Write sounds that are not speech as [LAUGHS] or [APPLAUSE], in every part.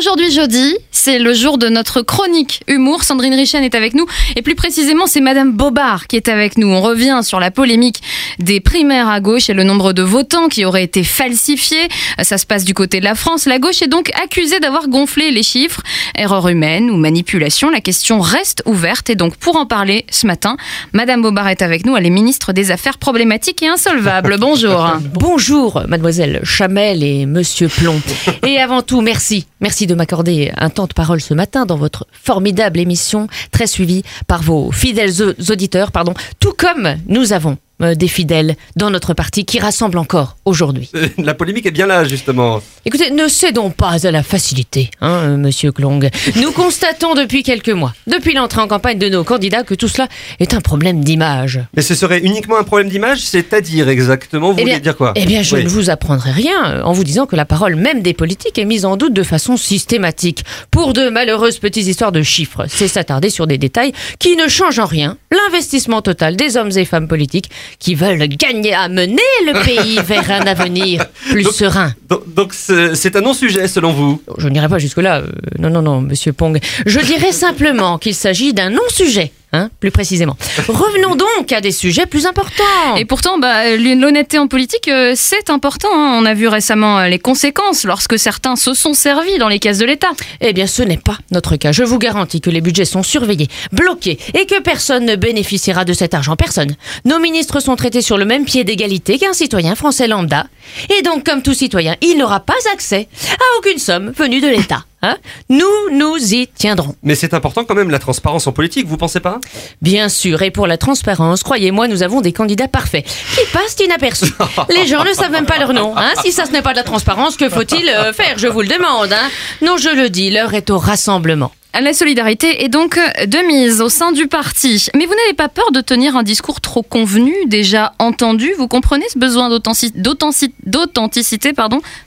Aujourd'hui, jeudi, c'est le jour de notre chronique humour. Sandrine Richen est avec nous. Et plus précisément, c'est Madame Bobard qui est avec nous. On revient sur la polémique des primaires à gauche et le nombre de votants qui auraient été falsifiés. Ça se passe du côté de la France. La gauche est donc accusée d'avoir gonflé les chiffres. Erreur humaine ou manipulation. La question reste ouverte. Et donc, pour en parler ce matin, Madame Bobard est avec nous. Elle est ministre des Affaires problématiques et insolvables. Bonjour. [LAUGHS] Bonjour, mademoiselle Chamel et monsieur Plomb. Et avant tout, merci. Merci m'accorder un temps de parole ce matin dans votre formidable émission, très suivie par vos fidèles au- auditeurs, pardon. Tout comme nous avons des fidèles dans notre parti qui rassemblent encore aujourd'hui. Euh, La polémique est bien là, justement. Écoutez, ne cédons pas à la facilité, hein, euh, monsieur Klong. Nous constatons depuis quelques mois, depuis l'entrée en campagne de nos candidats, que tout cela est un problème d'image. Mais ce serait uniquement un problème d'image, c'est-à-dire exactement, vous Eh voulez dire quoi? Eh bien, je Oui. ne vous apprendrai rien euh, en vous disant que la parole même des politiques est mise en doute de façon systématique pour de malheureuses petites histoires de chiffres. C'est s'attarder sur des détails qui ne changent en rien l'investissement total des hommes et femmes politiques qui veulent gagner à mener le pays [LAUGHS] vers un avenir plus Donc- serein. Donc, c'est un non-sujet, selon vous? Je n'irai pas jusque-là. euh, non, non, non, monsieur Pong. Je dirais simplement qu'il s'agit d'un non-sujet, hein, plus précisément. Revenons donc à des sujets plus importants. Et pourtant, bah, l'honnêteté en politique, euh, c'est important. hein. On a vu récemment euh, les conséquences lorsque certains se sont servis dans les caisses de l'État. Eh bien, ce n'est pas notre cas. Je vous garantis que les budgets sont surveillés, bloqués, et que personne ne bénéficiera de cet argent. Personne. Nos ministres sont traités sur le même pied d'égalité qu'un citoyen français lambda. Et donc, comme tout citoyen, il n'aura pas accès à aucune somme venue de l'État. Hein? Nous, nous y tiendrons. Mais c'est important quand même la transparence en politique, vous pensez pas? Bien sûr, et pour la transparence, croyez-moi, nous avons des candidats parfaits qui passent inaperçus. [LAUGHS] Les gens ne savent même pas leur nom. Hein si ça ce n'est pas de la transparence, que faut-il euh, faire? Je vous le demande. Hein non, je le dis, l'heure est au rassemblement. La solidarité est donc de mise au sein du parti. Mais vous n'avez pas peur de tenir un discours trop convenu, déjà entendu? Vous comprenez ce besoin d'authentic- d'authentic- d'authenticité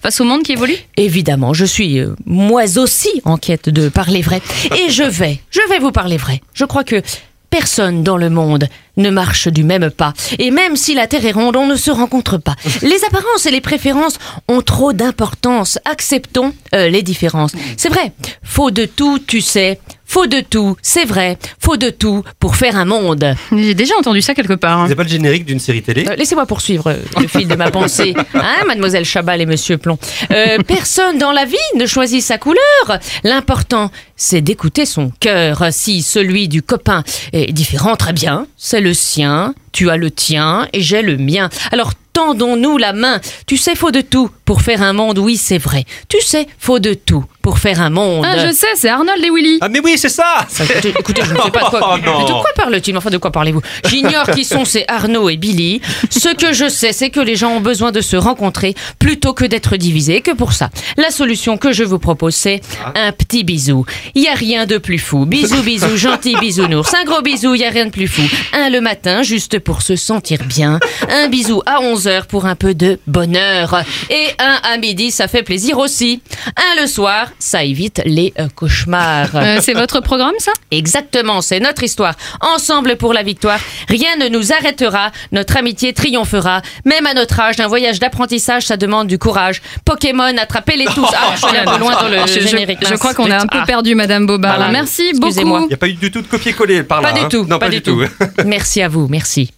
face au monde qui évolue? Évidemment, je suis euh, moi aussi en quête de parler vrai. Et je vais, je vais vous parler vrai. Je crois que personne dans le monde ne marche du même pas. Et même si la Terre est ronde, on ne se rencontre pas. [LAUGHS] Les apparences et les préférences ont trop d'importance. Acceptons euh, les différences. C'est vrai, faut de tout, tu sais. Faut de tout, c'est vrai. Faut de tout pour faire un monde. [LAUGHS] J'ai déjà entendu ça quelque part. hein. C'est pas le générique d'une série télé Euh, Laissez-moi poursuivre euh, le fil de ma [LAUGHS] pensée, hein, mademoiselle Chabal et monsieur Plomb. Euh, personne dans la vie ne choisit sa couleur. L'important, c'est d'écouter son cœur. Si celui du copain est différent, très bien, c'est le sien, tu as le tien et j'ai le mien. Alors tendons-nous la main. Tu sais, faut de tout pour faire un monde, oui, c'est vrai. Tu sais, faut de tout pour faire un monde. Ah, je sais, c'est Arnold et Willy. Ah mais oui, c'est ça Écoutez, écoutez, je ne sais pas de quoi. [LAUGHS] Oh, de quoi parle-t-il? Enfin, de quoi parlez-vous? J'ignore qui sont ces Arnaud et Billy. Ce que je sais, c'est que les gens ont besoin de se rencontrer plutôt que d'être divisés. Et que pour ça, la solution que je vous propose, c'est un petit bisou. Il y a rien de plus fou. Bisous, bisous, gentil bisounours. Un gros bisou, il y a rien de plus fou. Un le matin, juste pour se sentir bien. Un bisou à 11h pour un peu de bonheur. Et un à midi, ça fait plaisir aussi. Un le soir, ça évite les euh, cauchemars. Euh, c'est votre programme, ça? Exactement, c'est notre histoire. Ensemble pour la victoire, rien ne nous arrêtera, notre amitié triomphera. Même à notre âge, un voyage d'apprentissage, ça demande du courage. Pokémon, attrapez-les tous. Ah, je suis un peu loin dans le Je, générique. je crois qu'on a un peu Ah, perdu Madame Bobard. Voilà. Merci beaucoup. Il n'y a pas eu du tout de copier-coller par là. Pas du hein tout, Non, pas, du tout. Merci à vous, merci.